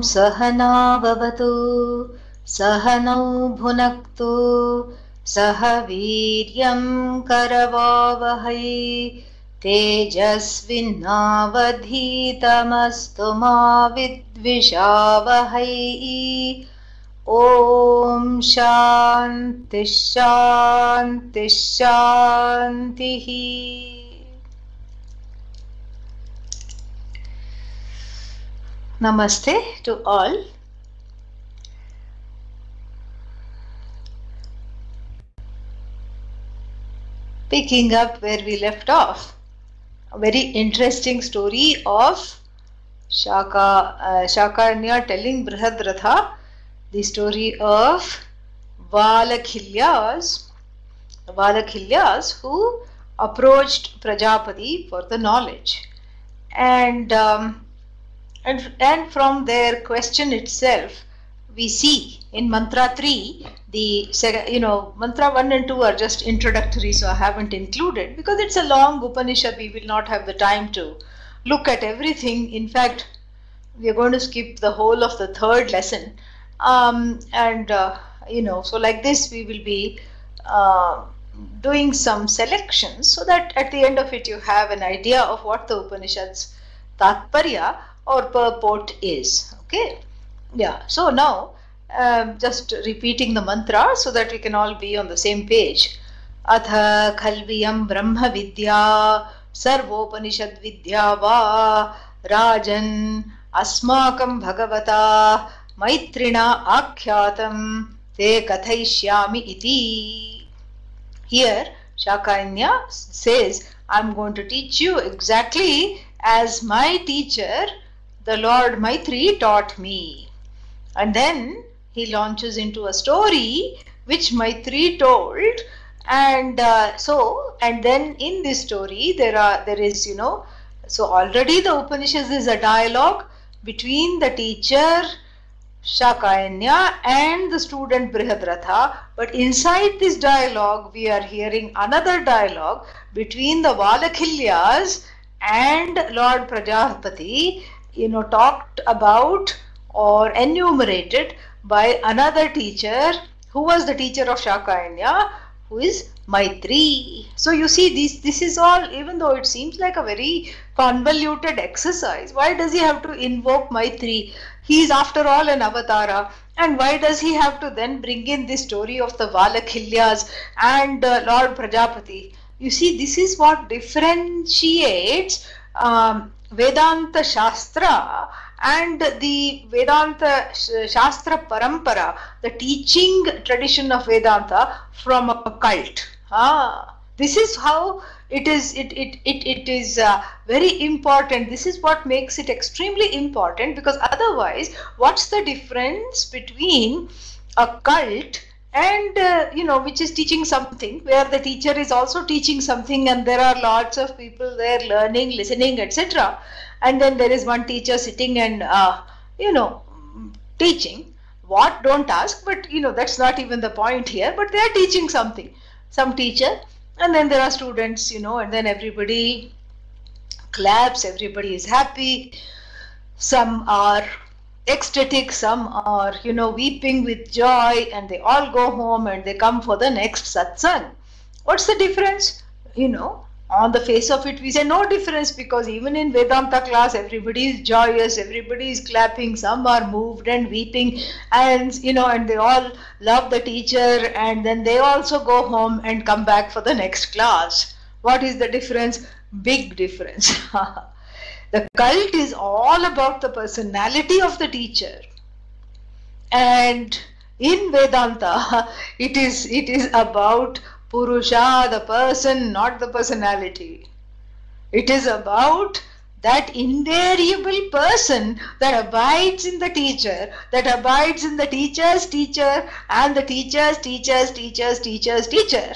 सहनाववतु सहनौ भुनक्तु सह वीर्यं करवावहै तेजस्विनावधीतमस्तु मा विद्विषावहै। ॐ शान्तिः Namaste to all. Picking up where we left off, a very interesting story of Shaka, uh, Shakarnya telling Brihadratha the story of Valakhilyas, Valakhilyas who approached Prajapati for the knowledge. And um, and, and from their question itself we see in mantra 3 the you know mantra 1 and 2 are just introductory so i haven't included because it's a long upanishad we will not have the time to look at everything. In fact we are going to skip the whole of the third lesson. Um, and uh, you know so like this we will be uh, doing some selections so that at the end of it you have an idea of what the upanishads tatparya or purport is. Okay, yeah. So now um, just repeating the mantra so that we can all be on the same page. अथ खल्वियं ब्रह्मविद्या सर्वोपनिषद्विद्या वा राजन् अस्माकं भगवता मैत्रिणा आख्यातं ते कथयिष्यामि इति Here Shakanya says, I'm going to teach you exactly as my teacher the Lord Maitri taught me. And then he launches into a story which Maitri told. And uh, so and then in this story there are there is you know so already the Upanishads is a dialogue between the teacher Shakanya and the student Brihadratha but inside this dialogue we are hearing another dialogue between the Valakhilyas and Lord Prajapati you know talked about or enumerated by another teacher who was the teacher of Shakanya who is Maitri. So you see this this is all even though it seems like a very convoluted exercise why does he have to invoke Maitri? He is after all an avatara and why does he have to then bring in this story of the Valakhilyas and uh, Lord Prajapati? You see this is what differentiates um, Vedanta Shastra and the Vedanta Shastra Parampara, the teaching tradition of Vedanta from a cult. Ah, this is how it is it it it, it is uh, very important this is what makes it extremely important because otherwise what's the difference between a cult and uh, you know which is teaching something where the teacher is also teaching something and there are lots of people there learning listening etc and then there is one teacher sitting and uh, you know teaching. What? Don't ask. But you know that's not even the point here. But they are teaching something. Some teacher. And then there are students you know and then everybody claps. Everybody is happy. Some are ecstatic. Some are you know weeping with joy and they all go home and they come for the next satsang. What's the difference? You know on the face of it we say no difference because even in vedanta class everybody is joyous everybody is clapping. Some are moved and weeping and you know and they all love the teacher and then they also go home and come back for the next class. What is the difference? Big difference the cult is all about the personality of the teacher and in vedanta it is it is about Purusha, the person, not the personality. It is about that invariable person that abides in the teacher, that abides in the teacher's teacher, and the teacher's teacher's teacher's teacher's teacher,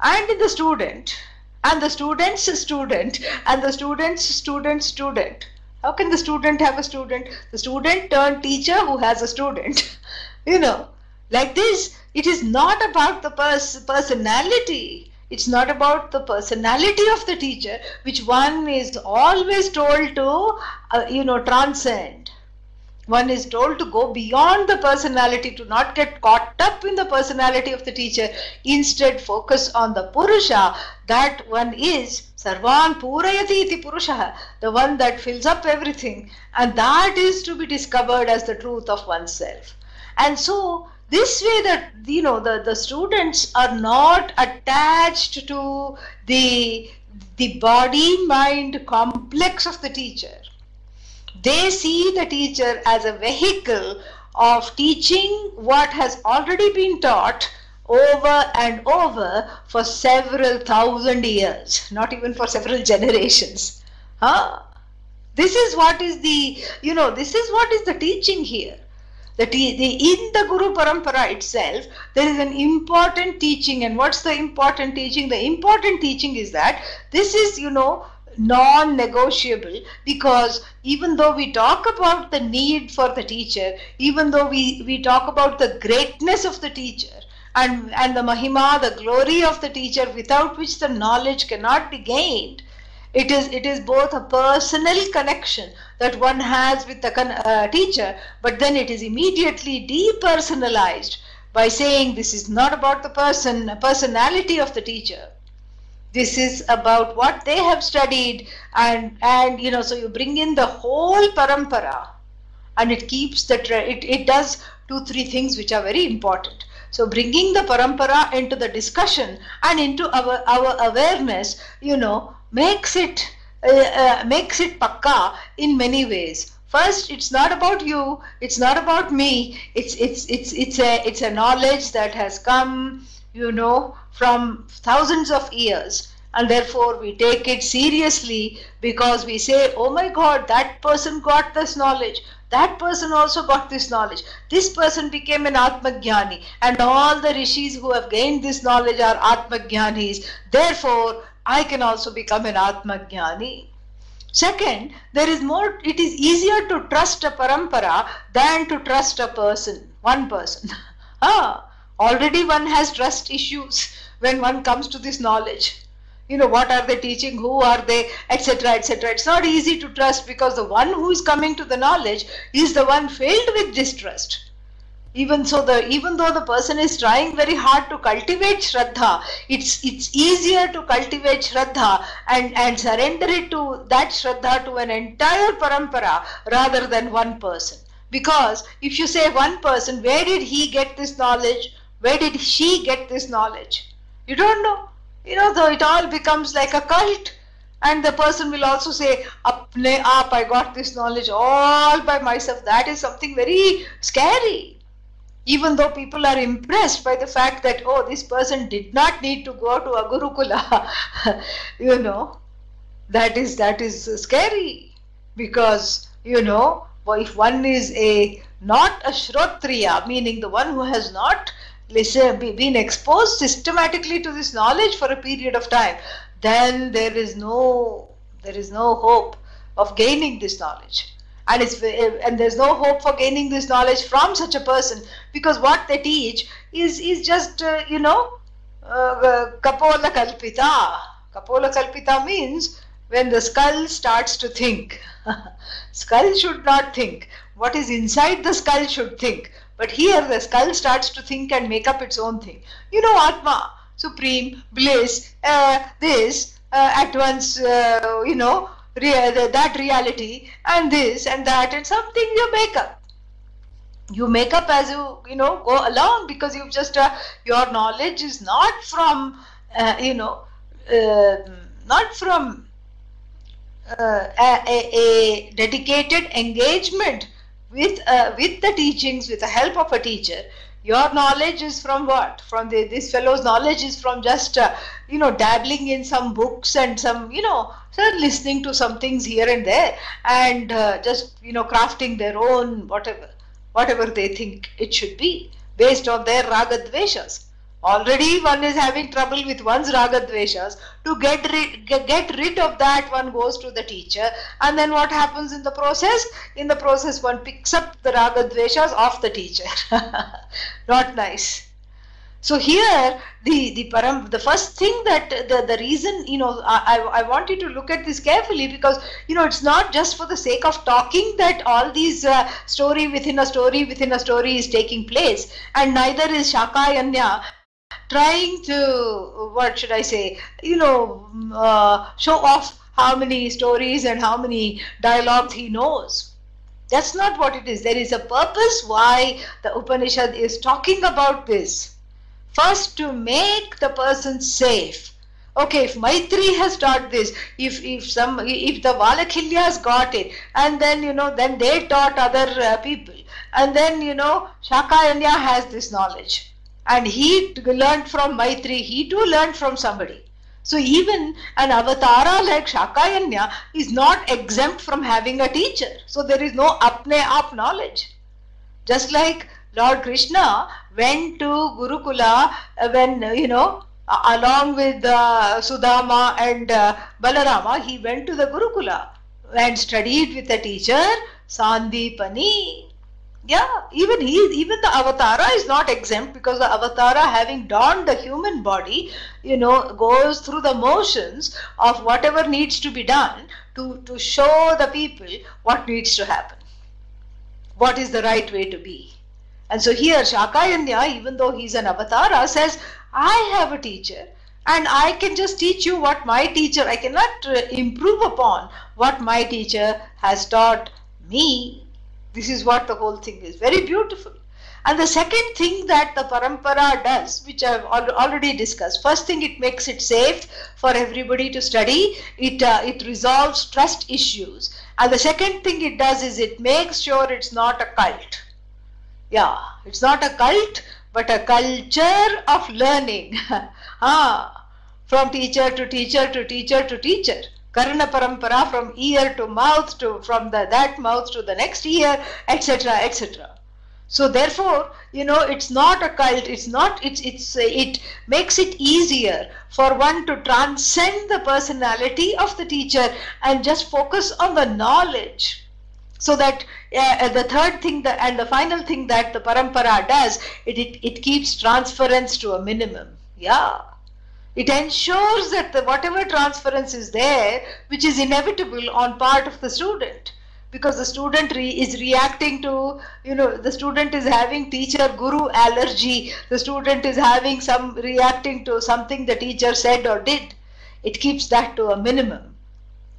and in the student, and the student's student, and the student's student's student. How can the student have a student? The student turned teacher who has a student. you know, like this, it is not about the pers- personality. It's not about the personality of the teacher, which one is always told to, uh, you know, transcend. One is told to go beyond the personality to not get caught up in the personality of the teacher. Instead focus on the purusha. That one is sarvan purayati iti purusha the one that fills up everything. And that is to be discovered as the truth of oneself. And so this way that you know the, the students are not attached to the the body mind complex of the teacher they see the teacher as a vehicle of teaching what has already been taught over and over for several thousand years, not even for several generations. Huh? This is what is the, you know, this is what is the teaching here. The, the, in the Guru Parampara itself, there is an important teaching. And what's the important teaching? The important teaching is that this is, you know, non-negotiable because even though we talk about the need for the teacher even though we we talk about the greatness of the teacher and and the mahima the glory of the teacher without which the knowledge cannot be gained it is it is both a personal connection that one has with the uh, teacher but then it is immediately depersonalized by saying this is not about the person personality of the teacher this is about what they have studied and and you know so you bring in the whole parampara and it keeps the it, it does two three things which are very important. So bringing the parampara into the discussion and into our our awareness you know makes it uh, uh, makes it pakka in many ways. First it's not about you it's not about me it's it's it's it's a it's a knowledge that has come you know from thousands of years and therefore we take it seriously because we say oh my god that person got this knowledge. That person also got this knowledge. This person became an atmajnani and all the rishis who have gained this knowledge are atmajnanis therefore i can also become an atmajnani second there is more it is easier to trust a parampara than to trust a person one person. Ah already one has trust issues when one comes to this knowledge you know what are they teaching who are they etc etc it's not easy to trust because the one who is coming to the knowledge is the one filled with distrust. Even so the even though the person is trying very hard to cultivate shraddha it's it's easier to cultivate shraddha and and surrender it to that shraddha to an entire parampara rather than one person. Because if you say one person where did he get this knowledge? Where did she get this knowledge you don't know you know, though it all becomes like a cult. And the person will also say, Apne aap, I got this knowledge all by myself. That is something very scary. Even though people are impressed by the fact that, oh, this person did not need to go to a Gurukula, you know, that is that is scary. Because, you know, if one is a not a Shrotriya, meaning the one who has not been exposed systematically to this knowledge for a period of time, then there is no there is no hope of gaining this knowledge. And it's and there's no hope for gaining this knowledge from such a person because what they teach is is just uh, you know uh, kapola kalpita. Kapola kalpita means when the skull starts to think. skull should not think. What is inside the skull should think. But here the skull starts to think and make up its own thing. You know, Atma, supreme, bliss, uh, this, uh, at once, uh, you know, rea- that reality, and this and that, and something you make up. You make up as you, you know, go along because you've just, uh, your knowledge is not from, uh, you know, um, not from uh, a, a, dedicated engagement with uh, with the teachings with the help of a teacher your knowledge is from what? From the, this fellow's knowledge is from just uh, you know dabbling in some books and some you know listening to some things here and there and uh, just you know crafting their own whatever whatever they think it should be based on their ragadveshas already one is having trouble with one's ragadveshas. to get rid, get rid of that one goes to the teacher. And then what happens in the process? In the process one picks up the ragadveshas of the teacher. Not nice. So here the the param the first thing that the the reason you know I, I want you to look at this carefully because you know it's not just for the sake of talking that all these uh, story within a story within a story is taking place. And neither is shakayanya trying to what should i say you know uh, show off how many stories and how many dialogues he knows. That's not what it is. There is a purpose why the upanishad is talking about this. First, to make the person safe. Okay, if Maitri has taught this, if if some if the Valakhilyas got it, and then you know, then they taught other uh, people, and then you know, Shakayanya has this knowledge, and he learned from Maitri. He too learned from somebody. So even an avatara like Shakayanya is not exempt from having a teacher. So there is no apne up knowledge. Just like Lord Krishna went to Gurukula uh, when, you know, along with uh, Sudama and uh, Balarama, he went to the Gurukula and studied with the teacher Sandipani. Yeah, even he, even the avatara is not exempt because the avatara, having donned the human body, you know, goes through the motions of whatever needs to be done to, to show the people what needs to happen, what is the right way to be. And so here Shakayanya, even though he's an avatara, says, I have a teacher and I can just teach you what my teacher, I cannot uh, improve upon what my teacher has taught me. This is what the whole thing is. Very beautiful. And the second thing that the parampara does, which I've al already discussed, first thing it makes it safe for everybody to study. It uh, it resolves trust issues. And the second thing it does is it makes sure it's not a cult. Yeah, it's not a cult, but a culture of learning. ah, from teacher to teacher to teacher to teacher. Karna parampara from ear to mouth to from the that mouth to the next ear, etc., etc. So therefore, you know, it's not a cult. It's not. It's it's it makes it easier for one to transcend the personality of the teacher and just focus on the knowledge so that uh, the third thing that, and the final thing that the parampara does, it, it, it keeps transference to a minimum. Yeah. It ensures that the, whatever transference is there, which is inevitable on part of the student, because the student re is reacting to, you know, the student is having teacher guru allergy, the student is having some reacting to something the teacher said or did. It keeps that to a minimum.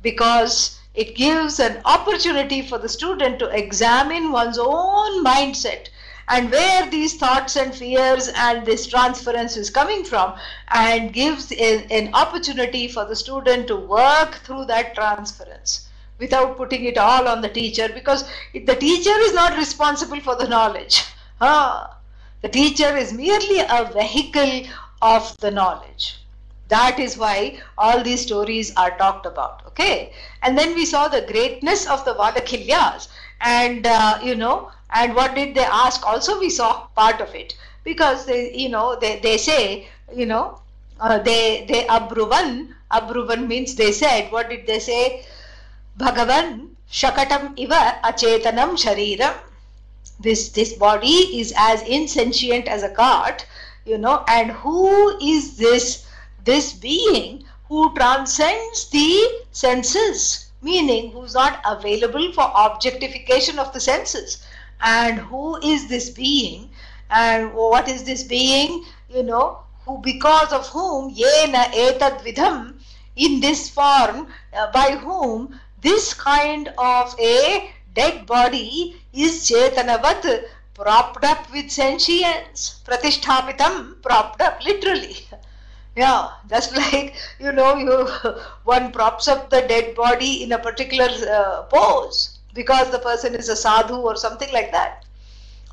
Because it gives an opportunity for the student to examine one's own mindset and where these thoughts and fears and this transference is coming from and gives a, an opportunity for the student to work through that transference without putting it all on the teacher because the teacher is not responsible for the knowledge. Ah, the teacher is merely a vehicle of the knowledge. That is why all these stories are talked about. Okay. And then we saw the greatness of the Valakhilyas. And, uh, you know, and what did they ask? Also, we saw part of it. Because, they, you know, they, they say, you know, uh, they, they abruvan. Abruvan means they said, what did they say? Bhagavan shakatam iva achetanam shariram. This, this body is as insentient as a cart, you know, and who is this this being who transcends the senses, meaning who's not available for objectification of the senses. And who is this being? And what is this being? You know, who because of whom yena etad vidham in this form uh, by whom this kind of a dead body is chetanavat propped up with sentience pratishthapitam propped up literally yeah, just like you know, you one props up the dead body in a particular uh, pose because the person is a sadhu or something like that.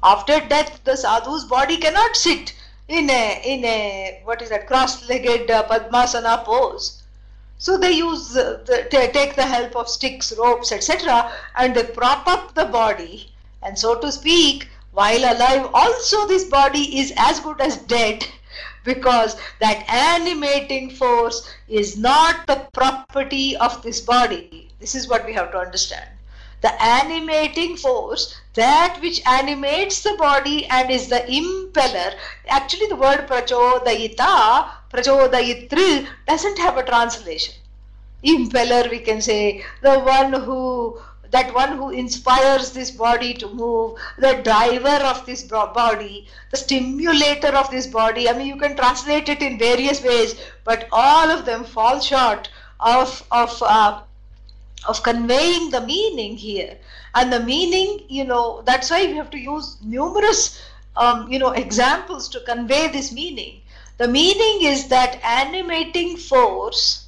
After death, the sadhu's body cannot sit in a in a what is that cross-legged uh, padmasana pose. So they use the, take the help of sticks, ropes, etc., and they prop up the body. And so to speak, while alive, also this body is as good as dead because that animating force is not the property of this body. This is what we have to understand. the animating force, that which animates the body and is the impeller. Actually, the word prachodayita, prachodayitri doesn't have a translation. Impeller, we can say, the one who that one who inspires this body to move, the driver of this body, the stimulator of this body. I mean, you can translate it in various ways, but all of them fall short of of uh, of conveying the meaning here. And the meaning, you know, that's why we have to use numerous, um, you know, examples to convey this meaning. The meaning is that animating force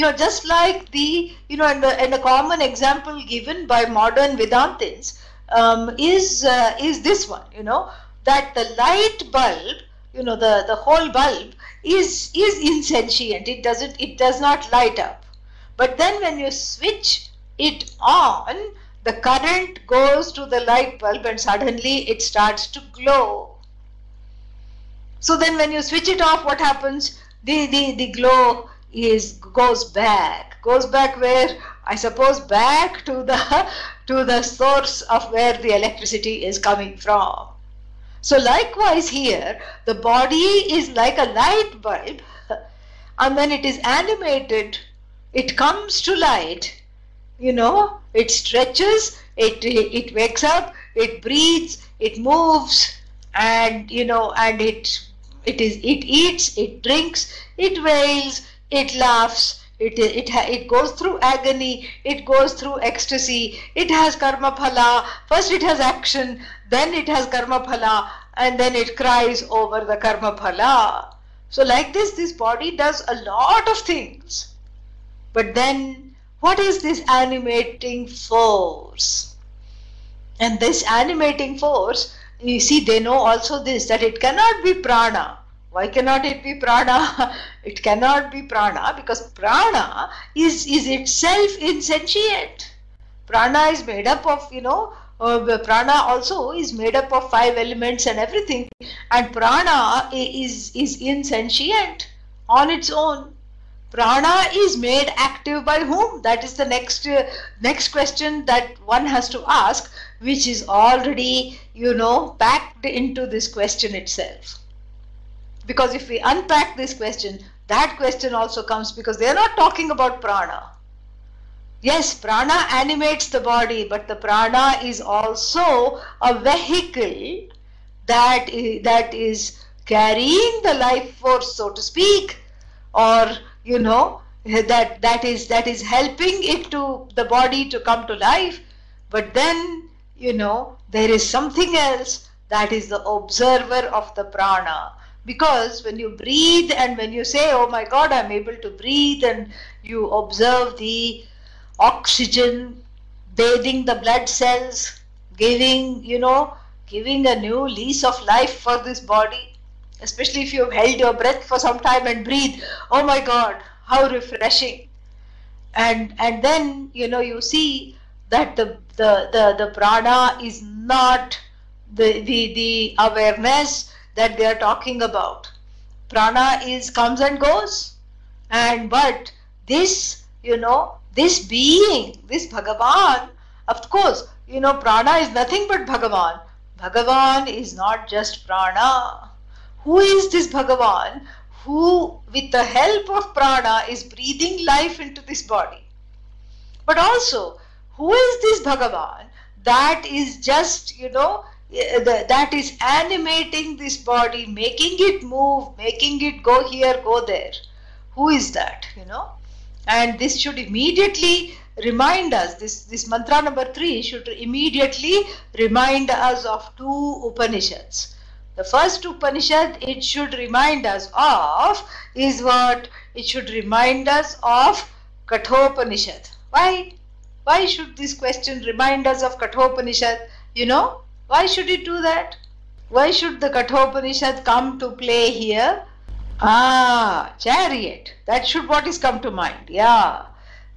you know just like the you know and and a common example given by modern vedantins um, is uh, is this one you know that the light bulb you know the the whole bulb is is insentient. It doesn't it does not light up. But then when you switch it on the current goes to the light bulb and suddenly it starts to glow. So then when you switch it off what happens? The the, the glow is goes back goes back where i suppose back to the to the source of where the electricity is coming from. So likewise here the body is like a light bulb and when it is animated it comes to light. You know it stretches it it wakes up it breathes it moves and you know and it it is it eats it drinks it wails it laughs, it, it, it goes through agony, it goes through ecstasy, it has karma phala. First it has action, then it has karma phala, and then it cries over the karma phala. So, like this, this body does a lot of things. But then, what is this animating force? And this animating force, you see, they know also this that it cannot be prana why cannot it be prana? It cannot be prana because prana is, is itself insentient. Prana is made up of, you know, uh, prana also is made up of five elements and everything. And prana is, is insentient on its own. Prana is made active by whom? That is the next uh, next question that one has to ask, which is already, you know, packed into this question itself. Because if we unpack this question, that question also comes because they are not talking about prana. Yes, prana animates the body, but the prana is also a vehicle that is, that is carrying the life force, so to speak, or you know that that is that is helping it to the body to come to life. But then you know there is something else that is the observer of the prana because when you breathe and when you say oh my god i'm able to breathe and you observe the oxygen bathing the blood cells giving you know giving a new lease of life for this body especially if you've held your breath for some time and breathe oh my god how refreshing. And and then you know you see that the the the, the prana is not the the the awareness that they are talking about. Prana is comes and goes. And but this, you know, this being, this Bhagavan, of course, you know, prana is nothing but Bhagavan. Bhagavan is not just prana. Who is this Bhagavan who, with the help of prana, is breathing life into this body? But also, who is this Bhagavan that is just, you know, that is animating this body, making it move, making it go here, go there. Who is that? You know? And this should immediately remind us, this, this mantra number three should immediately remind us of two Upanishads. The first Upanishad it should remind us of is what? It should remind us of Kathopanishad. Why? Why should this question remind us of Kathopanishad? You know, why should it do that? Why should the Kathopanishad come to play here? Ah, chariot. That should what is come to mind. Yeah,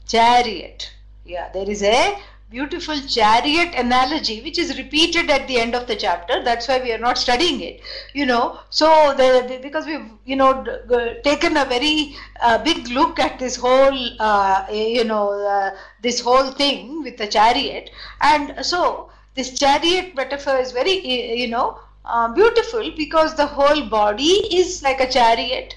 chariot. Yeah, there is a beautiful chariot analogy which is repeated at the end of the chapter that's why we are not studying it you know so the, the because we've you know taken a very uh, big look at this whole uh, you know uh, this whole thing with the chariot. And so this chariot metaphor is very, you know, uh, beautiful because the whole body is like a chariot.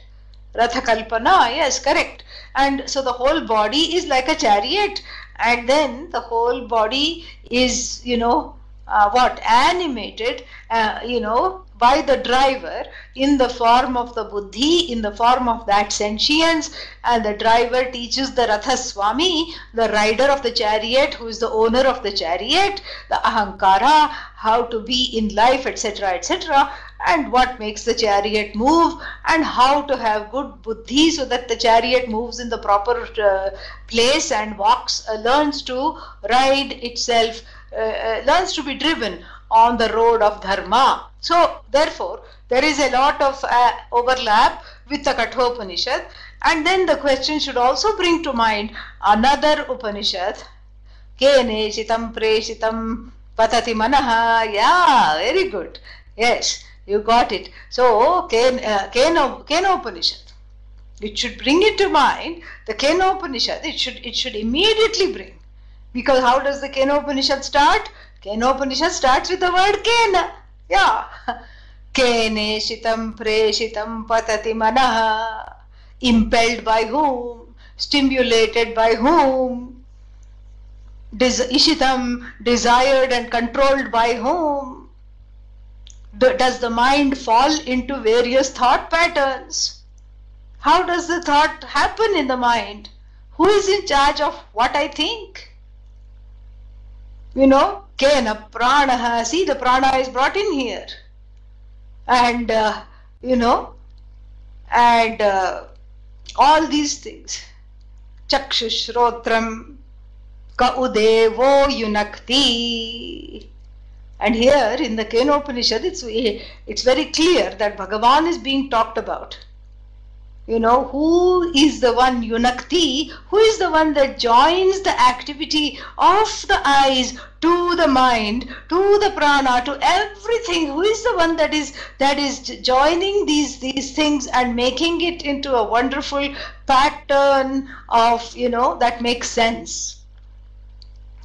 Ratha Kalpana, yes, correct. And so the whole body is like a chariot, and then the whole body is, you know, uh, what animated, uh, you know, by the driver in the form of the buddhi, in the form of that sentience, and the driver teaches the Ratha Swami, the rider of the chariot, who is the owner of the chariot, the ahankara, how to be in life, etc., etc., and what makes the chariot move, and how to have good buddhi so that the chariot moves in the proper uh, place and walks, uh, learns to ride itself, uh, uh, learns to be driven on the road of dharma. So, therefore, there is a lot of uh, overlap with the Kathopanishad. And then the question should also bring to mind another Upanishad. Kene shitam preshitam patati manaha. Yeah, very good. Yes, you got it. So, Kena, uh, Keno, Upanishad. It should bring it to mind the Keno Upanishad. It should, it should immediately bring. Because how does the Keno Upanishad start? Kena Upanishad starts with the word Kena. Yeah. Kene shitam preshitam patati manaha. Impelled by whom? Stimulated by whom? Des- ishitam, desired and controlled by whom? Does the mind fall into various thought patterns? How does the thought happen in the mind? Who is in charge of what I think? You know, Kena prana. See, the prana is brought in here. And, uh, you know, and uh, all these things. Chakshushrotram ka udevo yunakti. And here in the Kenopanishad, it's, it's very clear that Bhagavan is being talked about you know who is the one yunakti? Who is the one that joins the activity of the eyes to the mind to the prana to everything? Who is the one that is that is joining these these things and making it into a wonderful pattern of you know that makes sense?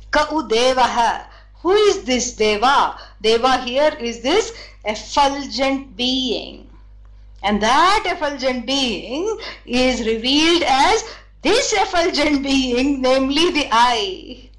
Kau devaha. Who is this deva? Deva here is this effulgent being and that effulgent being is revealed as this effulgent being, namely the I.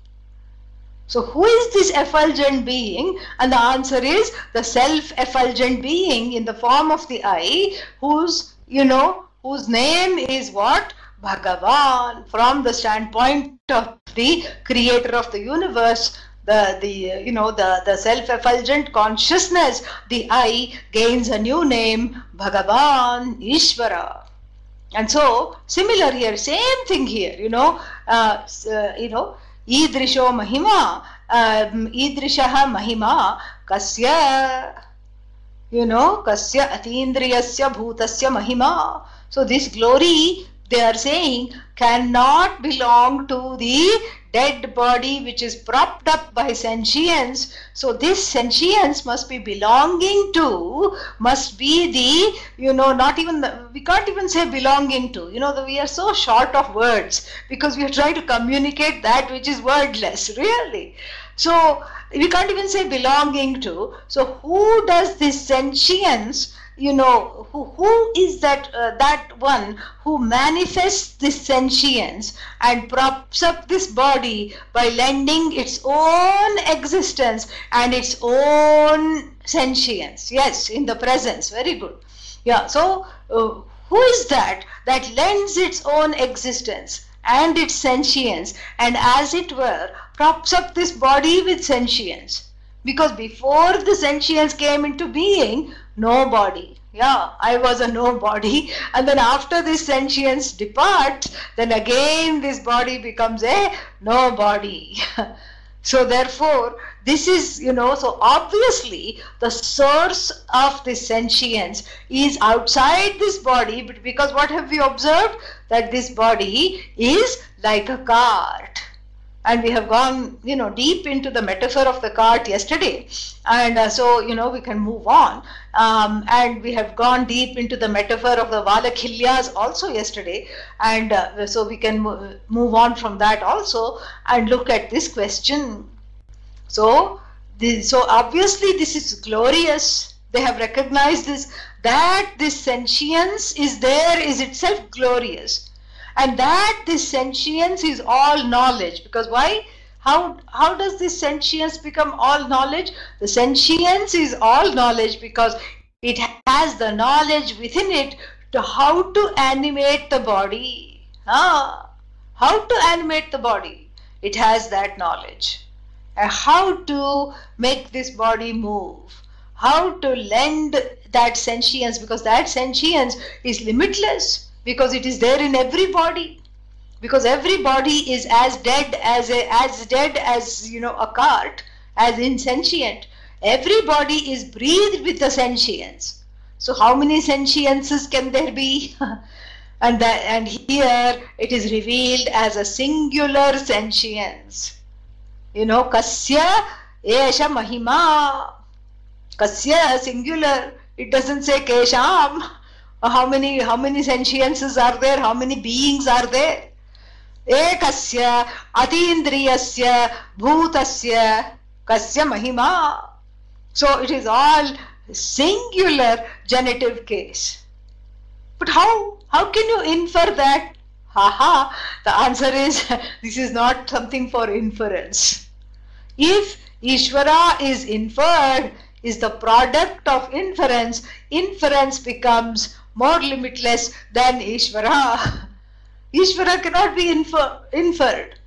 So, who is this effulgent being? And the answer is the self effulgent being in the form of the I, whose, you know, whose name is what? Bhagavan, from the standpoint of the creator of the universe, the the you know the the self effulgent consciousness the i gains a new name bhagavan ishvara and so similar here same thing here you know uh, uh, you know ईदृशो महिमा ईदृशः महिमा कस्य you know kasya atindriyasya bhutasya mahima so this glory they are saying cannot belong to the dead body which is propped up by sentience. So this sentience must be belonging to, must be the, you know, not even, the, we can't even say belonging to. You know, the, we are so short of words because we are trying to communicate that which is wordless, really. So we can't even say belonging to. So who does this sentience you know who, who is that uh, that one who manifests this sentience and props up this body by lending its own existence and its own sentience? Yes in the presence. Very good. Yeah so uh, who is that that lends its own existence and its sentience and as it were props up this body with sentience? Because before the sentience came into being nobody. Yeah, I was a nobody. And then after this sentience departs, then again this body becomes a nobody. so therefore, this is, you know, so obviously the source of this sentience is outside this body, but because what have we observed? That this body is like a cart. And we have gone you know deep into the metaphor of the cart yesterday. And uh, so you know we can move on. Um, and we have gone deep into the metaphor of the valakhilyas also yesterday. And uh, so we can mo- move on from that also and look at this question. So this, so obviously this is glorious. They have recognized this that this sentience is there is itself glorious and that this sentience is all knowledge. Because why? How how does this sentience become all knowledge? The sentience is all knowledge because it has the knowledge within it to how to animate the body. Ah, how to animate the body? It has that knowledge. And how to make this body move? How to lend that sentience? Because that sentience is limitless because it is there in everybody because everybody is as dead as a, as dead as you know a cart as insentient. Everybody is breathed with the sentience. So how many sentiences can there be? And that and here it is revealed as a singular sentience. You know kasya esha mahima. Kasya singular. It doesn't say kesham Uh, how many how many sentiences are there? How many beings are there? Ekasya atindriyasya bhutasya kasya mahima. So it is all singular genitive case. But how how can you infer that? Haha the answer is this is not something for inference. If ishvara is inferred is the product of inference inference becomes more limitless than Ishvara. Ishvara cannot be infer- inferred.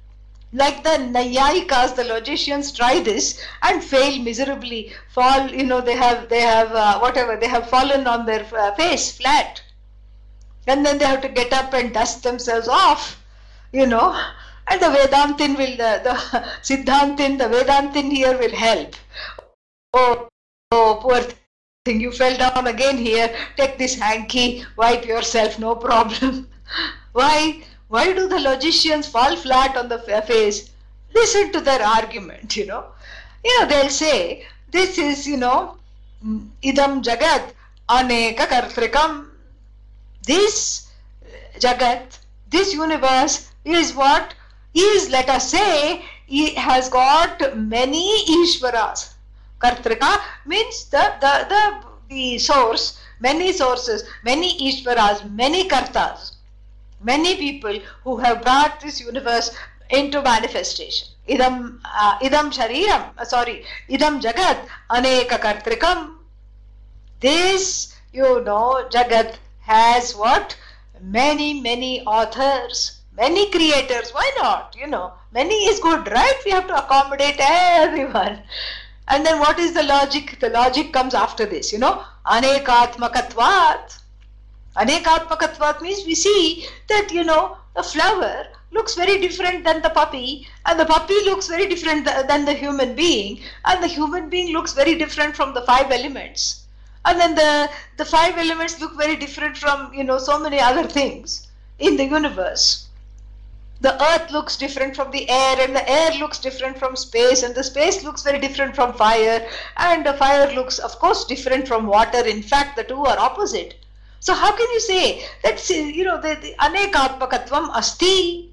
Like the Naiyayikas, the logicians try this and fail miserably. Fall, you know, they have, they have, uh, whatever, they have fallen on their uh, face flat. And then they have to get up and dust themselves off, you know. And the Vedantin will, the, the Siddhantin, the Vedantin here will help. Oh, oh, poor thing, you fell down again here, take this hanky, wipe yourself, no problem. Why? Why do the logicians fall flat on the face? Listen to their argument, you know. You know, they'll say, this is, you know, mm, idam jagat aneka kartrikam. This eh, jagat, this universe is what is, let us say, it has got many Ishvaras Kartrika means the, the, the, the source, many sources, many Ishvaras, many Kartas, many people who have brought this universe into manifestation. Idam, uh, idam shariram, uh, sorry, idam jagat aneka kartrikam. This, you know, jagat has what? Many, many authors, many creators. Why not? You know, many is good, right? We have to accommodate everyone. And then what is the logic? The logic comes after this, you know, anekatmakatvat. Anekatmakatvat means we see that, you know, the flower looks very different than the puppy and the puppy looks very different than the human being and the human being looks very different from the five elements and then the the five elements look very different from you know so many other things in the universe the earth looks different from the air and the air looks different from space and the space looks very different from fire and the fire looks of course different from water. In fact the two are opposite. So how can you say that you know the, the anekatmakatvam asti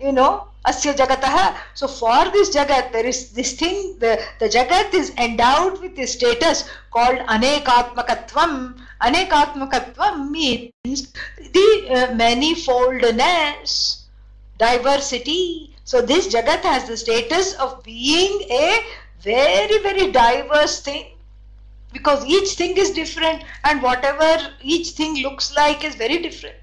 you know asya jagatah? So for this jagat there is this thing the, the jagat is endowed with a status called anekatmakatvam anekatmakatvam means the uh, manifoldness diversity. So this Jagat has the status of being a very, very diverse thing because each thing is different and whatever each thing looks like is very different.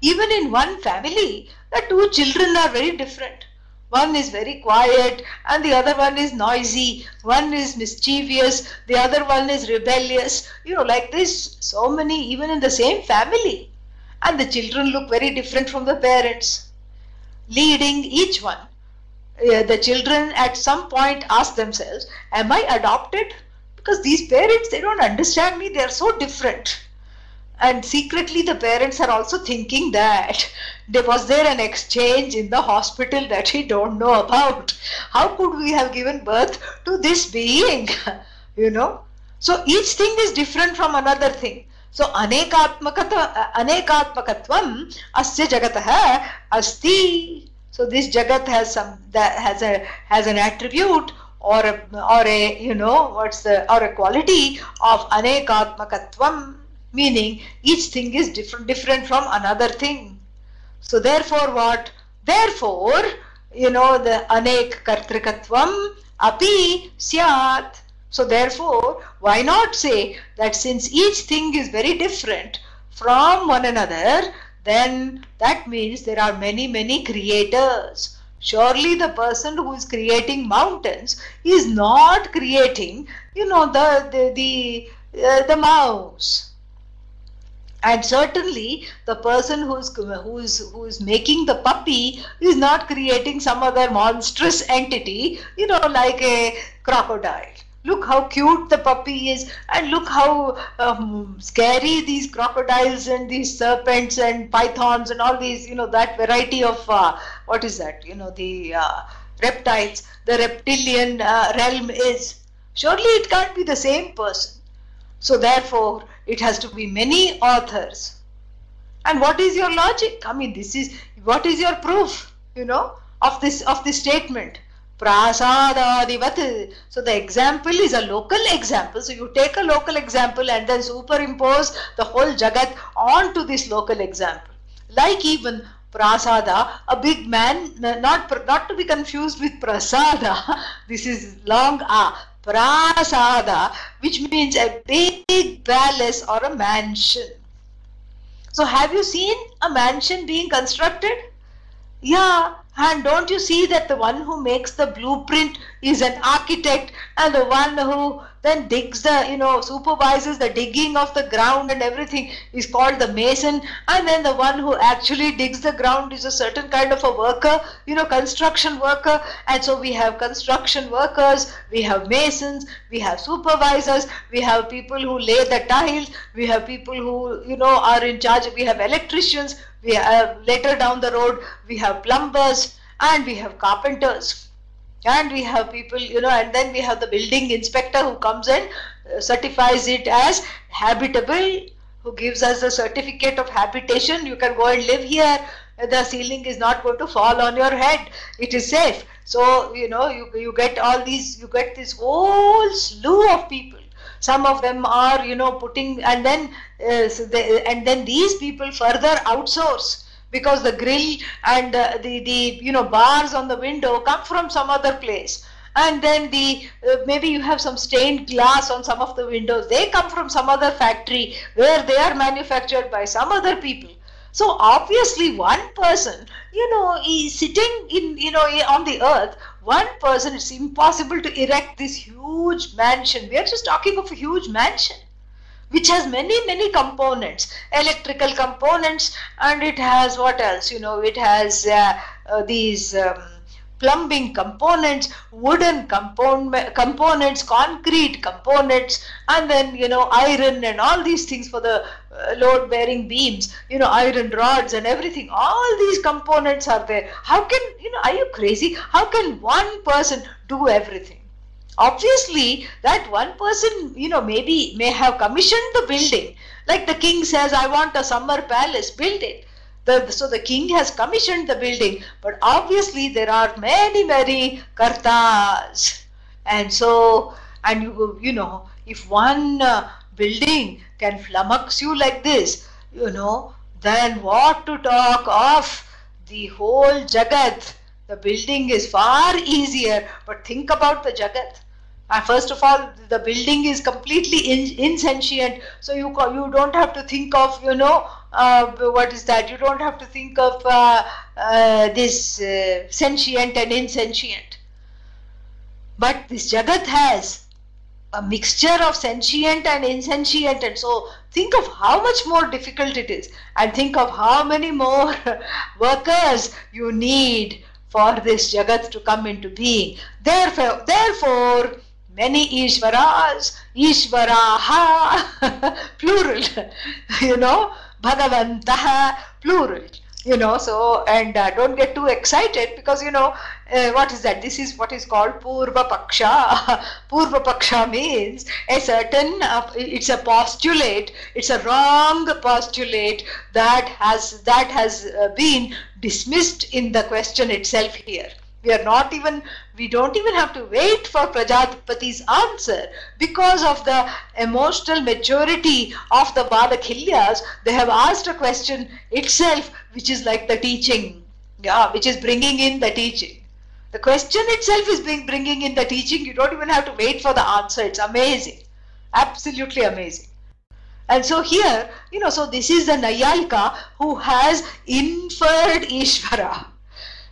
Even in one family, the two children are very different. One is very quiet and the other one is noisy. One is mischievous, the other one is rebellious. You know, like this, so many, even in the same family. And the children look very different from the parents leading each one. The children at some point ask themselves, Am I adopted? Because these parents, they don't understand me, they are so different. and secretly the parents are also thinking that there was there an exchange in the hospital that we don't know about how could we have given birth to this being you know so each thing is different from another thing so अनेकात्मक अनेकात्मक अस् जगत अस्ति so this jagat has an attribute और और a you know what's और a quality of अनेकात्मक meaning each thing is different different from another thing so therefore what therefore you know the अनेक कर्तृकत्व अपी सियात so therefore why not say that since each thing is very different from one another then that means there are many many creators. Surely the person who is creating mountains is not creating you know the the the, uh, the mouse. And certainly the person who's who is who is making the puppy is not creating some other monstrous entity you know like a crocodile look how cute the puppy is and look how um, scary these crocodiles and these serpents and pythons and all these you know that variety of uh, what is that you know the uh, reptiles the reptilian uh, realm is surely it can't be the same person so therefore it has to be many authors. And what is your logic? I mean, this is what is your proof, you know, of this of this statement. Prasadadivat. So the example is a local example. So you take a local example and then superimpose the whole Jagat onto this local example. Like even prasada, a big man, not not to be confused with prasada. This is long a prasada, which means a big palace or a mansion. So have you seen a mansion being constructed? Yeah, and don't you see that the one who makes the blueprint is an architect and the one who then digs the, you know, supervises the digging of the ground and everything is called the mason. And then the one who actually digs the ground is a certain kind of a worker, you know, construction worker. And so we have construction workers, we have masons, we have supervisors, we have people who lay the tiles, we have people who, you know, are in charge, we have electricians, we have later down the road we have plumbers and we have carpenters and we have people you know and then we have the building inspector who comes and uh, certifies it as habitable who gives us a certificate of habitation. You can go and live here. The ceiling is not going to fall on your head. It is safe. So you know you, you get all these you get this whole slew of people. Some of them are you know putting and then uh, so they, and then these people further outsource because the grill and uh, the the you know bars on the window come from some other place. And then the uh, maybe you have some stained glass on some of the windows. They come from some other factory where they are manufactured by some other people. So obviously one person you know is sitting in you know on the earth one person, it's impossible to erect this huge mansion. We are just talking of a huge mansion which has many many components electrical components and it has what else you know it has uh, uh, these um, plumbing components, wooden component, components, concrete components, and then, you know, iron and all these things for the uh, load bearing beams, you know, iron rods and everything. All these components are there. How can, you know, are you crazy? How can one person do everything? Obviously, that one person, you know, maybe may have commissioned the building. Like the king says, I want a summer palace, build it the, so the king has commissioned the building, but obviously there are many, many kartas. And so, and you, you know, if one uh, building can flummox you like this, you know, then what to talk of the whole Jagat? The building is far easier, but think about the Jagat. Uh, first of all, the building is completely in, insentient, so you you don't have to think of you know uh, what is that? You don't have to think of uh, uh, this uh, sentient and insentient. But this Jagat has a mixture of sentient and insentient, and so think of how much more difficult it is, and think of how many more workers you need for this Jagat to come into being. Therefore, therefore many Ishvaras, Ishvaraha, plural, you know, Bhagavantaha, plural you know so and uh, don't get too excited because you know uh, what is that this is what is called purva paksha purva paksha means a certain uh, it's a postulate it's a wrong postulate that has that has uh, been dismissed in the question itself here we are not even we don't even have to wait for Prajapati's answer because of the emotional maturity of the Valakhilyas. They have asked a question itself, which is like the teaching, yeah, which is bringing in the teaching. The question itself is being bringing in the teaching. You don't even have to wait for the answer. It's amazing, absolutely amazing. And so here, you know, so this is the Naiyayika who has inferred Ishvara,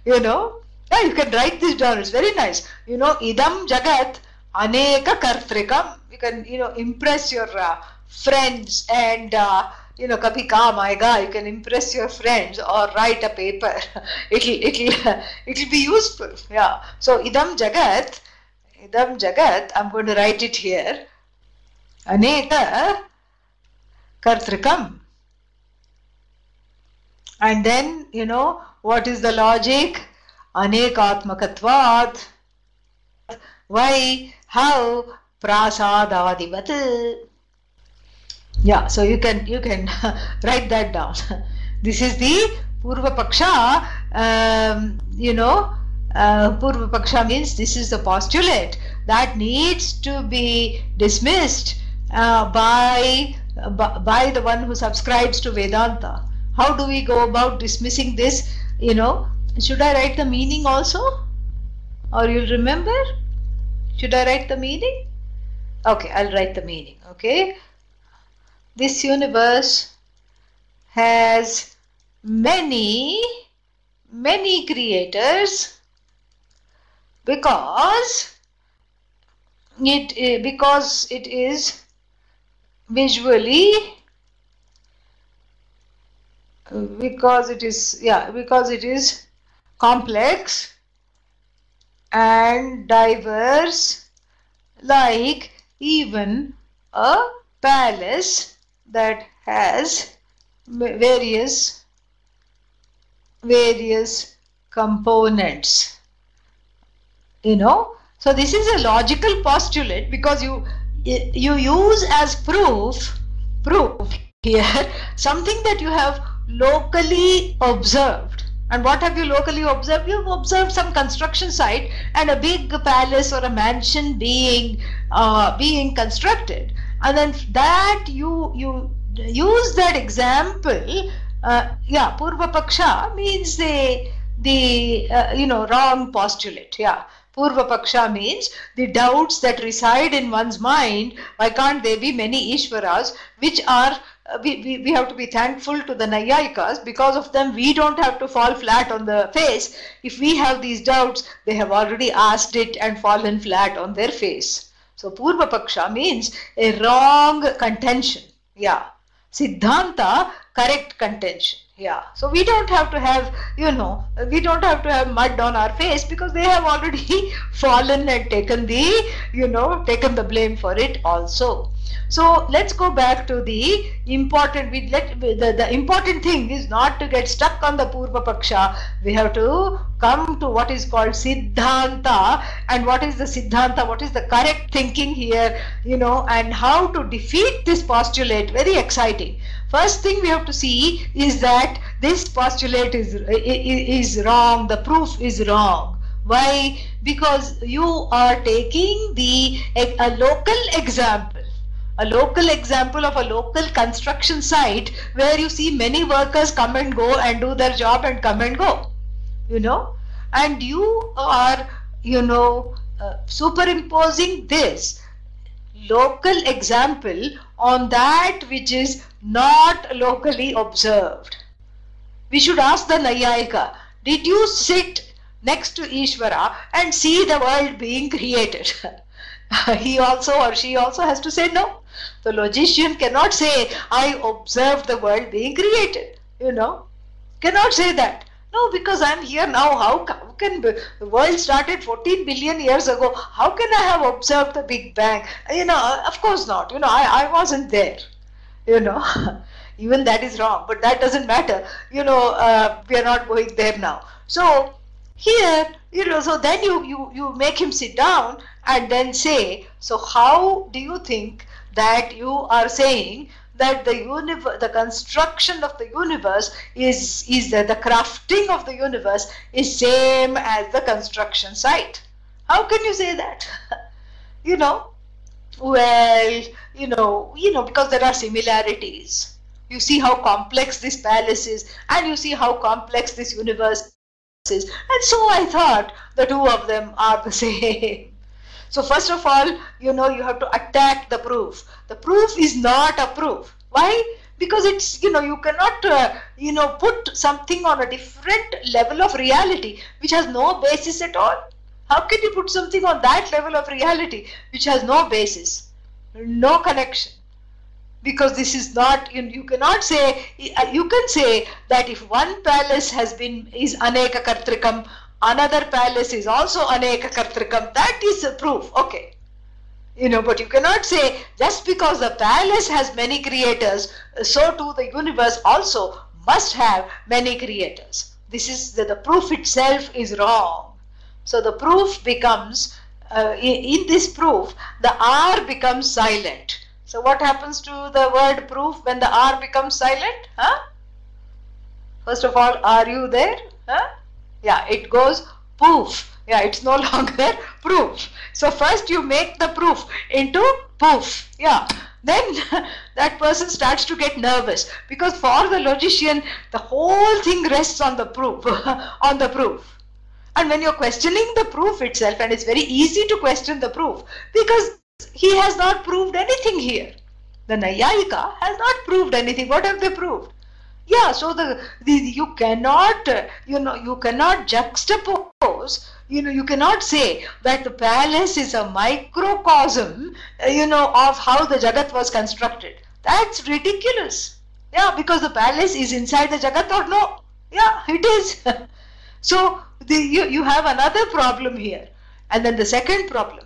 you know, yeah, you can write this down. It's very nice. You know, idam jagat aneka kartrikam. You can, you know, impress your uh, friends and, uh, you know, kabhi kaam aayega. You can impress your friends or write a paper. it'll, it'll, it'll be useful. Yeah. So, idam jagat, idam jagat, I'm going to write it here. Aneka kartrikam. And then, you know, what is the logic? अनेकात्मकत्वात् why how prasadadivat yeah so you can you can write that down this is the purva paksha um, you know uh, purva paksha means this is the postulate that needs to be dismissed uh, by by the one who subscribes to vedanta how do we go about dismissing this you know should I write the meaning also? Or you'll remember? Should I write the meaning? Okay, I'll write the meaning. Okay. This universe has many, many creators because it eh, because it is visually because it is yeah because it is complex and diverse like even a palace that has various various components you know? So this is a logical postulate because you you use as proof proof here something that you have locally observed. And what have you locally observed? You've observed some construction site and a big palace or a mansion being uh, being constructed, and then that you you use that example. Uh, yeah, Purva Paksha means the the uh, you know wrong postulate. Yeah. Purva Paksha means the doubts that reside in one's mind. Why can't there be many Ishvaras which are uh, we, we, we have to be thankful to the Naiyayikas because of them we don't have to fall flat on the face. If we have these doubts, they have already asked it and fallen flat on their face. So Purva Paksha means a wrong contention. Yeah. Siddhanta, correct contention. Yeah. So we don't have to have, you know, we don't have to have mud on our face because they have already fallen and taken the, you know, taken the blame for it also. So let's go back to the important, we let, the, the important thing is not to get stuck on the Purva Paksha. We have to come to what is called Siddhanta and what is the Siddhanta, what is the correct thinking here, you know, and how to defeat this postulate. Very exciting. First thing we have to see is that this postulate is, is wrong, the proof is wrong. Why? Because you are taking the a, a local example a local example of a local construction site where you see many workers come and go and do their job and come and go you know and you are you know uh, superimposing this local example on that which is not locally observed we should ask the naiyayika did you sit next to ishvara and see the world being created he also or she also has to say no the logician cannot say, I observed the world being created. You know, cannot say that. No, because I'm here now. How, how can the world started 14 billion years ago? How can I have observed the Big Bang? You know, uh, of course not. You know, I, I wasn't there. You know, even that is wrong, but that doesn't matter. You know, uh, we are not going there now. So here, you know, so then you, you, you make him sit down and then say, so how do you think that you are saying that the universe, the construction of the universe is, is the, the crafting of the universe is same as the construction site. How can you say that? you know, well, you know, you know, because there are similarities. You see how complex this palace is, and you see how complex this universe is. And so I thought the two of them are the same. So first of all, you know, you have to attack the proof. The proof is not a proof. Why? Because it's, you know, you cannot, uh, you know, put something on a different level of reality which has no basis at all. How can you put something on that level of reality which has no basis, no connection? Because this is not, you, you cannot say, uh, you can say that if one palace has been, is aneka kartrikam, another palace is also aneka kartrikam, that is a proof, okay. You know, but you cannot say just because the palace has many creators, so too the universe also must have many creators. This is the, the proof itself is wrong. So the proof becomes, uh, in, this proof, the R becomes silent. So what happens to the word proof when the R becomes silent? Huh? First of all, are you there? Huh? Yeah, it goes poof. Yeah, it's no longer proof. So first you make the proof into poof. Yeah. Then that person starts to get nervous because for the logician, the whole thing rests on the proof, on the proof. And when you're questioning the proof itself, and it's very easy to question the proof because he has not proved anything here. The Naiyayika has not proved anything. What have they proved? Yeah, so the, the you cannot, you know, you cannot juxtapose, you know, you cannot say that the palace is a microcosm, you know, of how the Jagat was constructed. That's ridiculous. Yeah, because the palace is inside the Jagat or no? Yeah, it is. so the, you, you have another problem here. And then the second problem.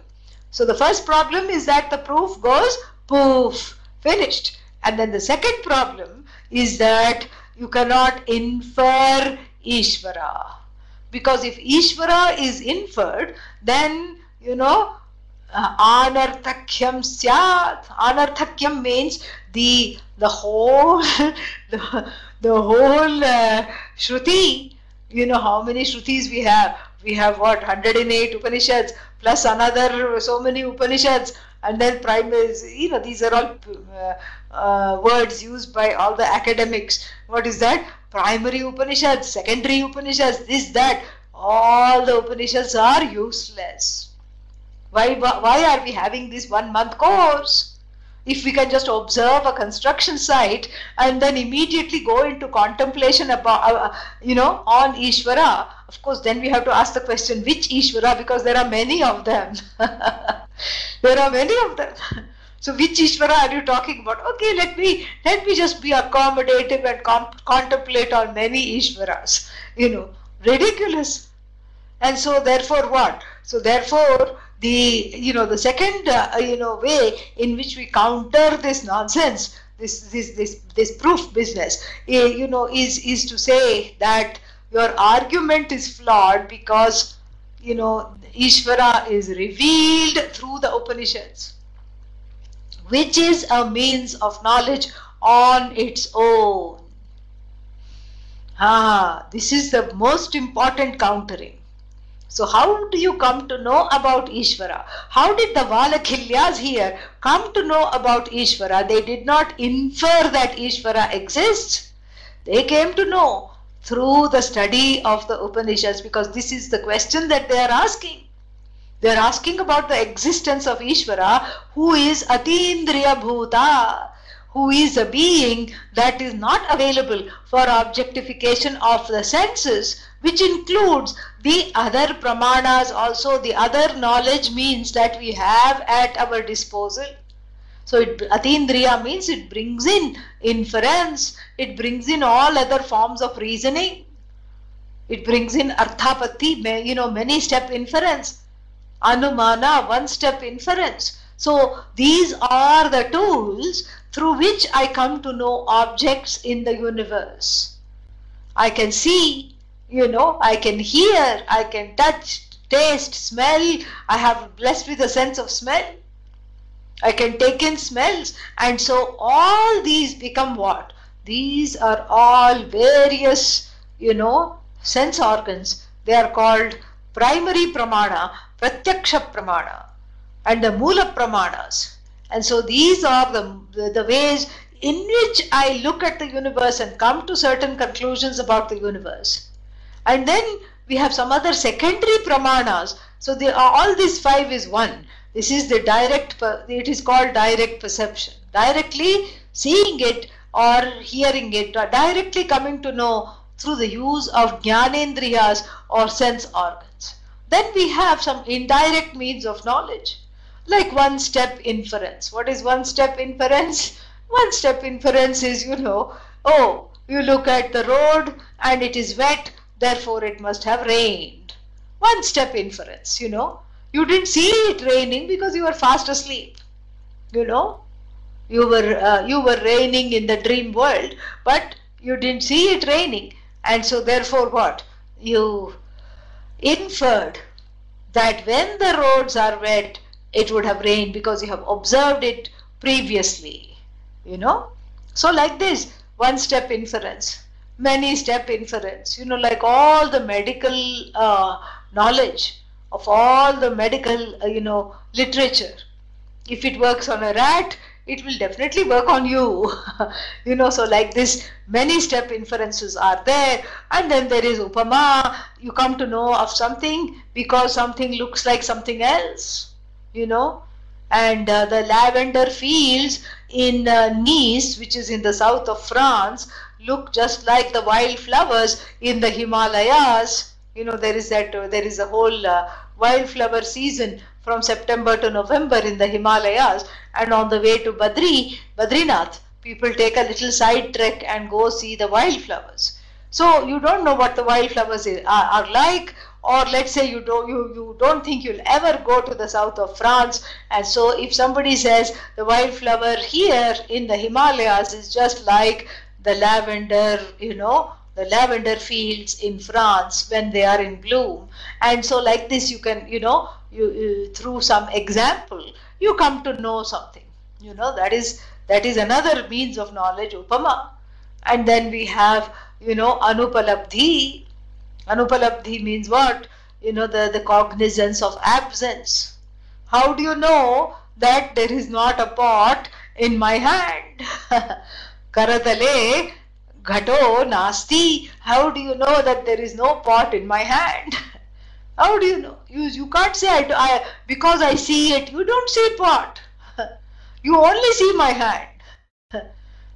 So the first problem is that the proof goes poof, finished. And then the second problem is that you cannot infer Ishvara. Because if Ishvara is inferred, then, you know, uh, anarthakyam syat. Anarthakyam means the the whole the, the whole uh, shruti you know how many Shrutis we have. We have what 108 Upanishads plus another so many Upanishads and then primaries. You know these are all uh, uh, words used by all the academics. What is that? Primary Upanishads, secondary Upanishads, this that. All the Upanishads are useless. Why why are we having this one month course? If we can just observe a construction site and then immediately go into contemplation about uh, uh, you know on ishvara of course then we have to ask the question which ishvara because there are many of them. There are many of them. So which ishvara are you talking about? Okay let me let me just be accommodative and contemplate on many ishvaras you know ridiculous. And so therefore what? So therefore the you know the second uh, you know way in which we counter this nonsense this this this this proof business uh, you know is is to say that your argument is flawed because you know ishvara is revealed through the upanishads which is a means of knowledge on its own. Ah this is the most important countering so how do you come to know about Ishvara? How did the Valakhilyas here come to know about Ishvara? They did not infer that Ishvara exists. They came to know through the study of the Upanishads because this is the question that they are asking. They are asking about the existence of Ishvara who is Atindriya Bhuta who is a being that is not available for objectification of the senses which includes the other pramanas also the other knowledge means that we have at our disposal so it, atindriya means it brings in inference it brings in all other forms of reasoning It brings in arthapatti, you know, many step inference. Anumana, one step inference. So these are the tools through which I come to know objects in the universe. I can see, you know, I can hear, I can touch, taste, smell. I have blessed with a sense of smell. I can take in smells. And so all these become what? These are all various, you know, sense organs. They are called primary pramana, pratyaksha pramana, and the mula pramanas. And so these are the, the, the ways in which I look at the universe and come to certain conclusions about the universe. And then we have some other secondary pramanas. So are, all these five is one. This is the direct, it is called direct perception. Directly seeing it or hearing it, or directly coming to know through the use of jnanendriyas or sense organs. Then we have some indirect means of knowledge, like one step inference. What is one step inference? One step inference is, you know, oh, you look at the road and it is wet, therefore it must have rained. One step inference, you know. You didn't see it raining because you were fast asleep, you know. You were, uh, you were raining in the dream world, but you didn't see it raining. And so therefore what? You inferred that when the roads are wet, it would have rained because you have observed it previously. You know? So like this, one step inference, many step inference, you know, like all the medical uh, knowledge of all the medical, uh, you know, literature. If it works on a rat, it will definitely work on you. You know so like this many step inferences are there. And then there is upama. You come to know of something because something looks like something else you know. And uh, the lavender fields in uh, Nice which is in the south of France look just like the wildflowers in the Himalayas. You know there is that uh, there is a whole uh, wildflower season from September to November in the Himalayas. And on the way to Badri, Badrinath, people take a little side trek and go see the wildflowers. So you don't know what the wildflowers are, are like. Or let's say you don't you, you don't think you'll ever go to the south of France. And so if somebody says the wildflower here in the Himalayas is just like the lavender you know the lavender fields in France when they are in bloom. And so like this you can you know you, you through some example you come to know something. You know that is that is another means of knowledge upama. And then we have you know anupalabdhi. Anupalabdhi means what? You know the the cognizance of absence. How do you know that there is not a pot in my hand karatale ghato nasti how do you know that there is no pot in my hand? How do you know? You, you can't say I, I because i see it you don't see pot. You only see my hand.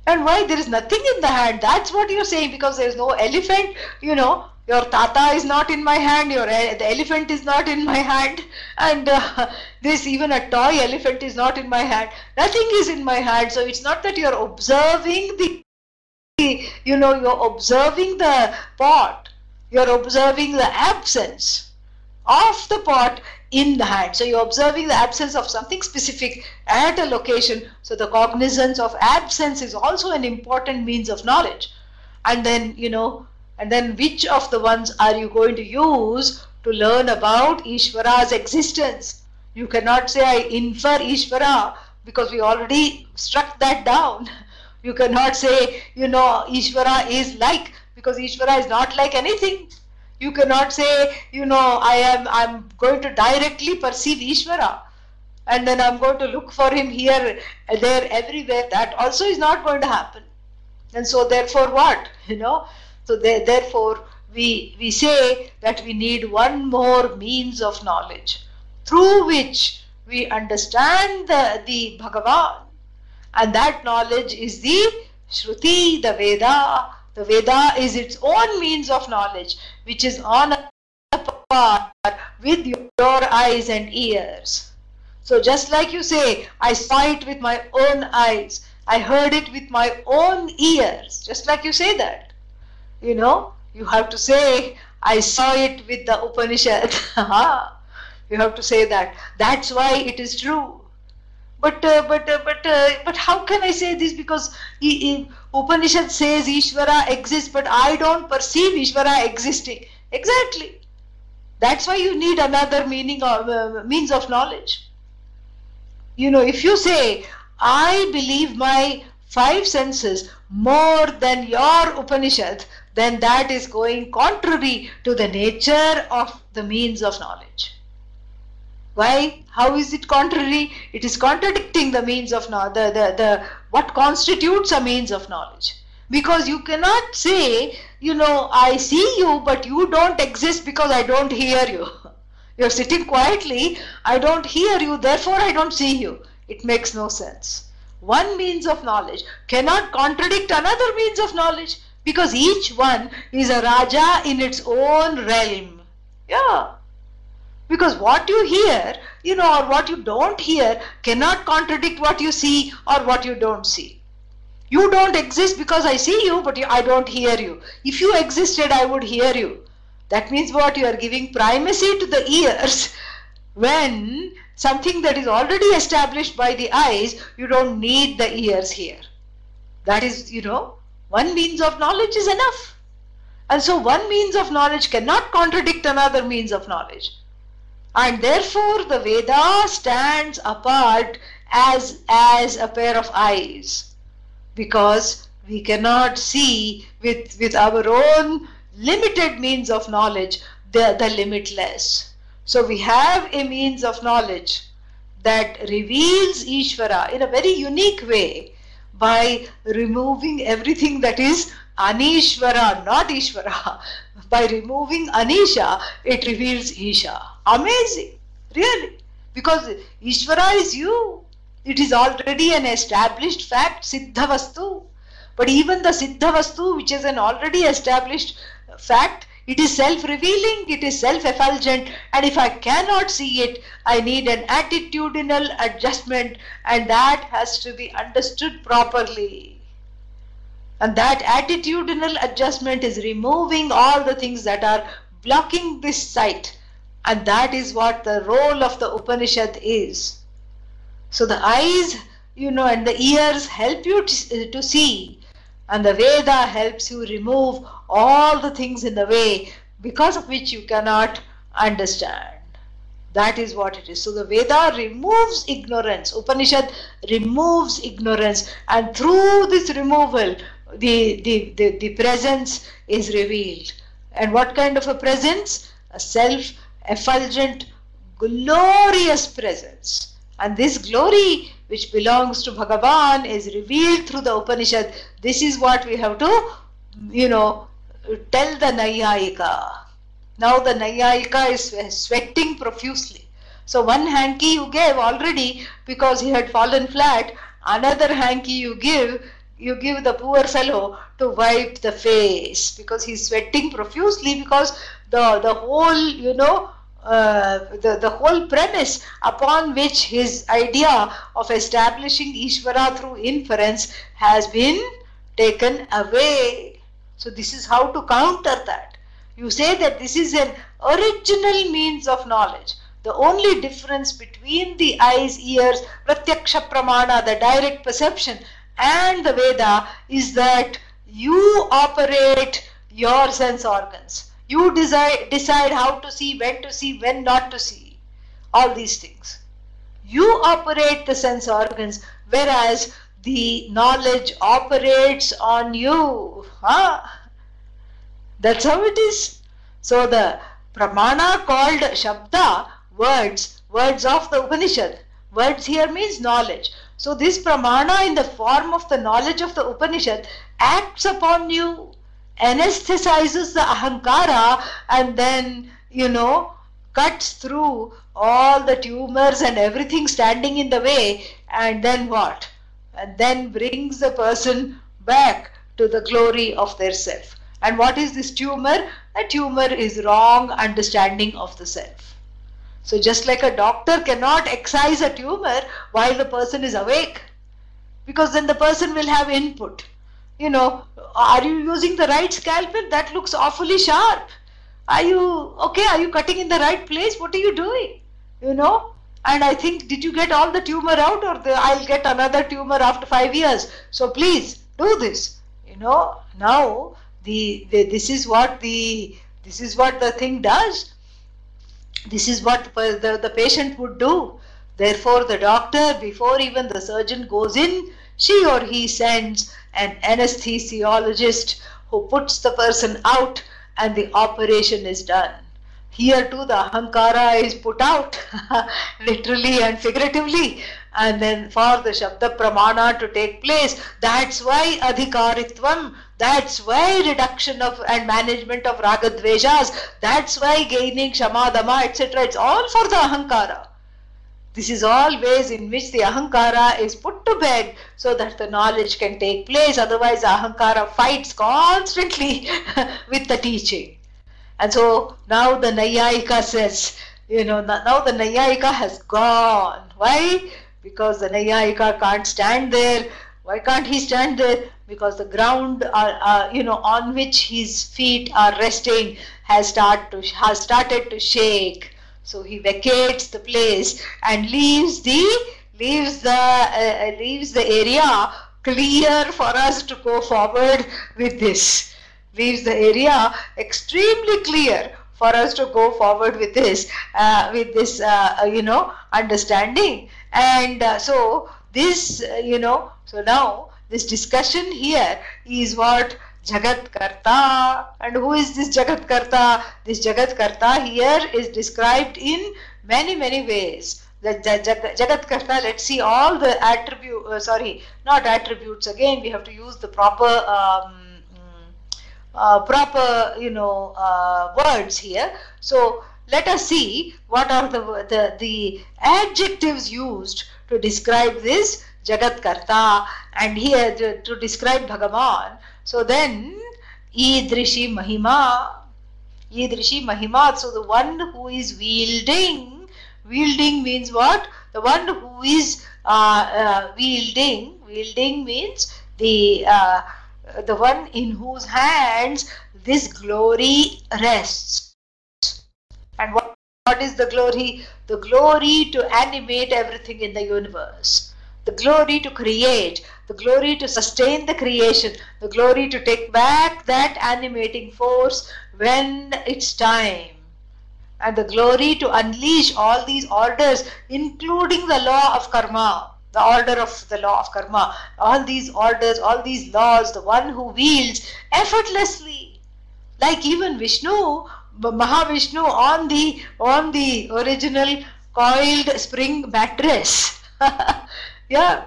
And why there is nothing in the hand? That's what you're saying because there is no elephant you know your tata is not in my hand your the elephant is not in my hand and uh, this even a toy elephant is not in my hand nothing is in my hand so it's not that you're observing the you know, you're observing the pot, you're observing the absence of the pot in the hand. So you're observing the absence of something specific at a location. So the cognizance of absence is also an important means of knowledge. And then, you know, and then which of the ones are you going to use to learn about Ishvara's existence? You cannot say I infer Ishvara because we already struck that down. You cannot say, you know, Ishvara is like, because Ishvara is not like anything. You cannot say, you know, I am I'm going to directly perceive Ishvara and then I'm going to look for him here, there, everywhere. That also is not going to happen. And so therefore what? You know? So there, therefore we we say that we need one more means of knowledge through which we understand the, the Bhagavan and that knowledge is the Shruti, the Veda. The Veda is its own means of knowledge, which is on a par with your eyes and ears. So just like you say, I saw it with my own eyes, I heard it with my own ears, just like you say that. You know, you have to say, I saw it with the Upanishad. you have to say that. That's why it is true. But uh, but uh, but uh, but how can I say this? Because he, Upanishad says Ishvara exists, but I don't perceive Ishvara existing. Exactly. That's why you need another meaning of uh, means of knowledge. You know, if you say I believe my five senses more than your Upanishad, then that is going contrary to the nature of the means of knowledge. Why? How is it contrary? It is contradicting the means of knowledge, the, the, the, what constitutes a means of knowledge. Because you cannot say, you know, I see you, but you don't exist because I don't hear you. You're sitting quietly, I don't hear you, therefore I don't see you. It makes no sense. One means of knowledge cannot contradict another means of knowledge because each one is a Raja in its own realm. Yeah. Because what you hear, you know, or what you don't hear cannot contradict what you see or what you don't see. You don't exist because I see you, but I don't hear you. If you existed, I would hear you. That means what? You are giving primacy to the ears when something that is already established by the eyes, you don't need the ears here. That is, you know, one means of knowledge is enough. And so one means of knowledge cannot contradict another means of knowledge. And therefore the Veda stands apart as, as a pair of eyes. Because we cannot see with, with our own limited means of knowledge the, the limitless. So we have a means of knowledge that reveals Ishvara in a very unique way by removing everything that is Anishvara, not Ishvara. By removing Anisha, it reveals Isha. Amazing, really. Because Ishvara is you. It is already an established fact, Siddha Vastu. But even the Siddha Vastu, which is an already established fact, it is self-revealing, it is self-effulgent and if I cannot see it, I need an attitudinal adjustment and that has to be understood properly. And that attitudinal adjustment is removing all the things that are blocking this sight. And that is what the role of the Upanishad is. So the eyes, you know, and the ears help you to see and the Veda helps you remove all the things in the way because of which you cannot understand. That is what it is. So the Veda removes ignorance. Upanishad removes ignorance and through this removal the, the, the, the presence is revealed. And what kind of a presence? A self-effulgent, glorious presence. And this glory which belongs to Bhagavan is revealed through the Upanishad. This is what we have to, you know, tell the Naiyayika. Now the Naiyayika is sweating profusely. So one hanky you gave already because he had fallen flat. Another hanky you give, you give the poor fellow to wipe the face because he's sweating profusely because the, the whole, you know, uh, the, the whole premise upon which his idea of establishing Ishvara through inference has been taken away. So this is how to counter that. You say that this is an original means of knowledge. The only difference between the eyes, ears, pratyaksha pramana, the direct perception, and the Veda is that you operate your sense organs you decide, decide how to see, when to see, when not to see. All these things. You operate the sense organs, whereas the knowledge operates on you. Huh? That's how it is. So the pramana called shabda, words, words of the Upanishad. Words here means knowledge. So this pramana in the form of the knowledge of the Upanishad acts upon you anesthetizes the ahankara and then, you know, cuts through all the tumors and everything standing in the way and then what? And then brings the person back to the glory of their self. And what is this tumor? A tumor is wrong understanding of the self. So just like a doctor cannot excise a tumor while the person is awake, because then the person will have input you know, are you using the right scalpel? That looks awfully sharp. are you okay are you cutting in the right place? What are you doing? You know? And i think did you get all the tumor out or the, i'll get another tumor after 5 years? So please do this. You know now the, the this is what the this is what the thing does. This is what the, the patient would do. Therefore the doctor before even the surgeon goes in she or he sends an anesthesiologist who puts the person out and the operation is done. Here too the ahankara is put out literally and figuratively and then for the shabda pramana to take place that's why adhikaritvam that's why reduction of and management of ragadveshas that's why gaining shamadama etc it's all for the ahankara this is all ways in which the ahankara is put to bed so that the knowledge can take place otherwise ahankara fights constantly with the teaching and so now the Naiyayika says, you know, now the Naiyayika has gone. Why? Because the Naiyayika can't stand there. Why can't he stand there? Because the ground, uh, uh, you know, on which his feet are resting has start to has started to shake. So he vacates the place and leaves the leaves the uh, leaves the area clear for us to go forward with this. Leaves the area extremely clear for us to go forward with this uh, with this uh, you know understanding. And uh, so this uh, you know so now this discussion here is what jagat karta and who is this jagat karta this jagat karta here is described in many many ways. The jagat karta let's see all the attribute uh, sorry not attributes again we have to use the proper um, uh, proper you know uh, words here. So let us see what are the, the the adjectives used to describe this jagat karta and here to, to describe bhagavan so then idrishi mahima idrishi mahima so the one who is wielding wielding means what the one who is uh, uh wielding wielding means the uh, the one in whose hands this glory rests. And what, what is the glory? The glory to animate everything in the universe, the glory to create, the glory to sustain the creation, the glory to take back that animating force when it's time. And the glory to unleash all these orders, including the law of karma the order of the law of karma, all these orders, all these laws, the one who wields effortlessly. Like even Vishnu, Mahavishnu on the on the original coiled spring mattress. yeah.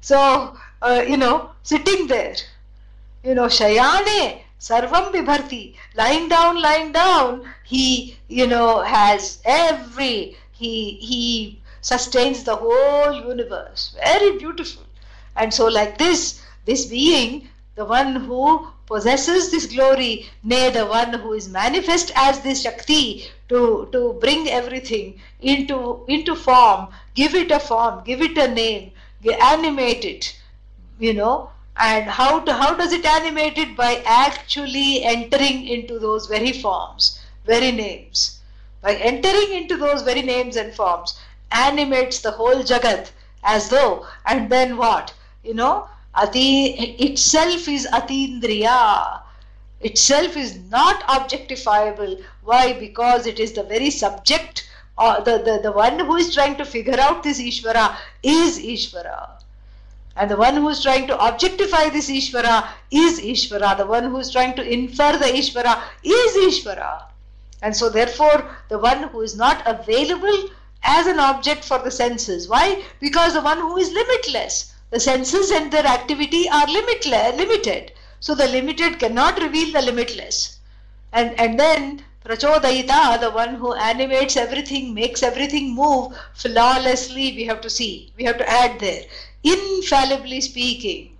So uh, you know, sitting there, you know, Shayane, Sarvam Vibharti, lying down, lying down, he, you know, has every, he, he sustains the whole universe. Very beautiful. And so, like this, this being, the one who possesses this glory, nay, the one who is manifest as this Shakti to, to bring everything into, into form, give it a form, give it a name, animate it, you know. And how, to, how does it animate it? By actually entering into those very forms, very names. By entering into those very names and forms animates the whole Jagat as though, and then what? You know, Ati itself is Atindriya. Itself is not objectifiable. Why? Because it is the very subject, or the, the, the one who is trying to figure out this Ishvara is Ishvara. And the one who is trying to objectify this Ishvara is Ishvara. The one who is trying to infer the Ishvara is Ishvara. And so, therefore, the one who is not available as an object for the senses. Why? Because the one who is limitless. The senses and their activity are limitless, limited. So the limited cannot reveal the limitless. And, and then Prachodayita, the one who animates everything, makes everything move flawlessly, we have to see. We have to add there. Infallibly speaking.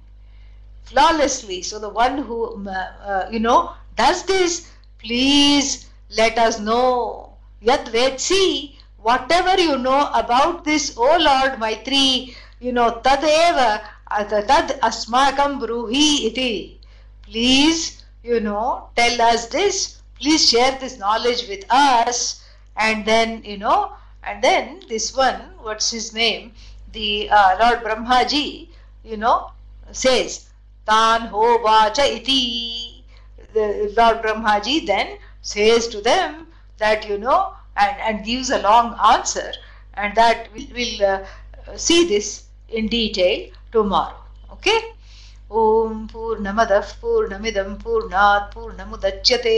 Flawlessly. So the one who, uh, uh, you know, does this, please let us know. Vedsi whatever you know about this, O Lord Maitri, you know, tadeva, tad asmakam bruhi iti. Please, you know, tell us this please share this knowledge with us. And then, you know, and then this one, what's his name? The uh, Lord Brahmaji, you know, says, Tan ho vacha iti. The Lord Brahmaji then says to them that, you know, and, and gives a long answer. And that we'll, we'll uh, see this in detail tomorrow. Okay? ॐ पूर्णमदः पूर्णमिदं पूर्णात् पूर्णमुदच्यते